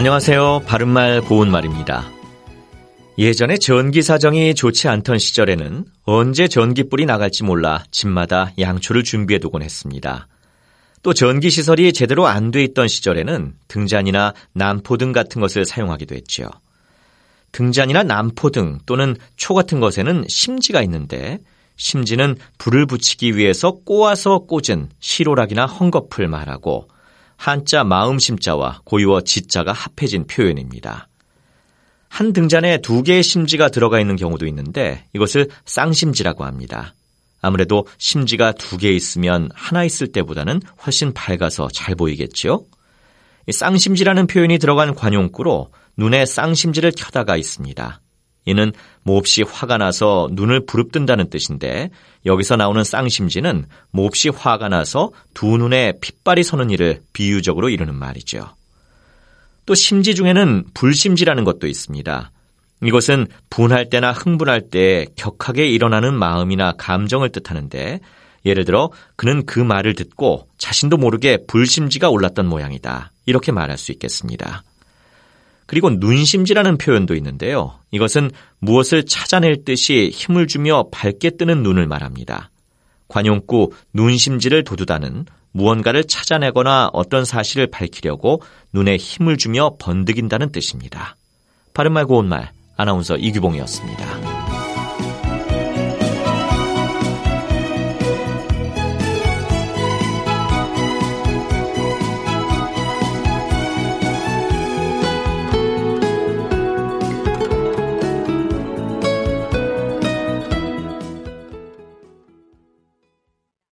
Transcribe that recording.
안녕하세요. 바른말 고운말입니다. 예전에 전기 사정이 좋지 않던 시절에는 언제 전기불이 나갈지 몰라 집마다 양초를 준비해 두곤 했습니다. 또 전기 시설이 제대로 안 돼 있던 시절에는 등잔이나 난포등 같은 것을 사용하기도 했죠. 등잔이나 난포등 또는 초 같은 것에는 심지가 있는데 심지는 불을 붙이기 위해서 꼬아서 꽂은 시로락이나 헝겊을 말하고 한자 마음심자와 고유어 지자가 합해진 표현입니다. 한 등잔에 두 개의 심지가 들어가 있는 경우도 있는데 이것을 쌍심지라고 합니다. 아무래도 심지가 두 개 있으면 하나 있을 때보다는 훨씬 밝아서 잘 보이겠죠? 쌍심지라는 표현이 들어간 관용구로 눈에 쌍심지를 켜다가 있습니다. 이는 몹시 화가 나서 눈을 부릅뜬다는 뜻인데 여기서 나오는 쌍심지는 몹시 화가 나서 두 눈에 핏발이 서는 일을 비유적으로 이루는 말이죠. 또 심지 중에는 불심지라는 것도 있습니다. 이것은 분할 때나 흥분할 때 격하게 일어나는 마음이나 감정을 뜻하는데 예를 들어 그는 그 말을 듣고 자신도 모르게 불심지가 올랐던 모양이다. 이렇게 말할 수 있겠습니다. 그리고 눈심지라는 표현도 있는데요. 이것은 무엇을 찾아낼 듯이 힘을 주며 밝게 뜨는 눈을 말합니다. 관용구 눈심지를 도두다는 무언가를 찾아내거나 어떤 사실을 밝히려고 눈에 힘을 주며 번득인다는 뜻입니다. 바른말 고운말 아나운서 이규봉이었습니다.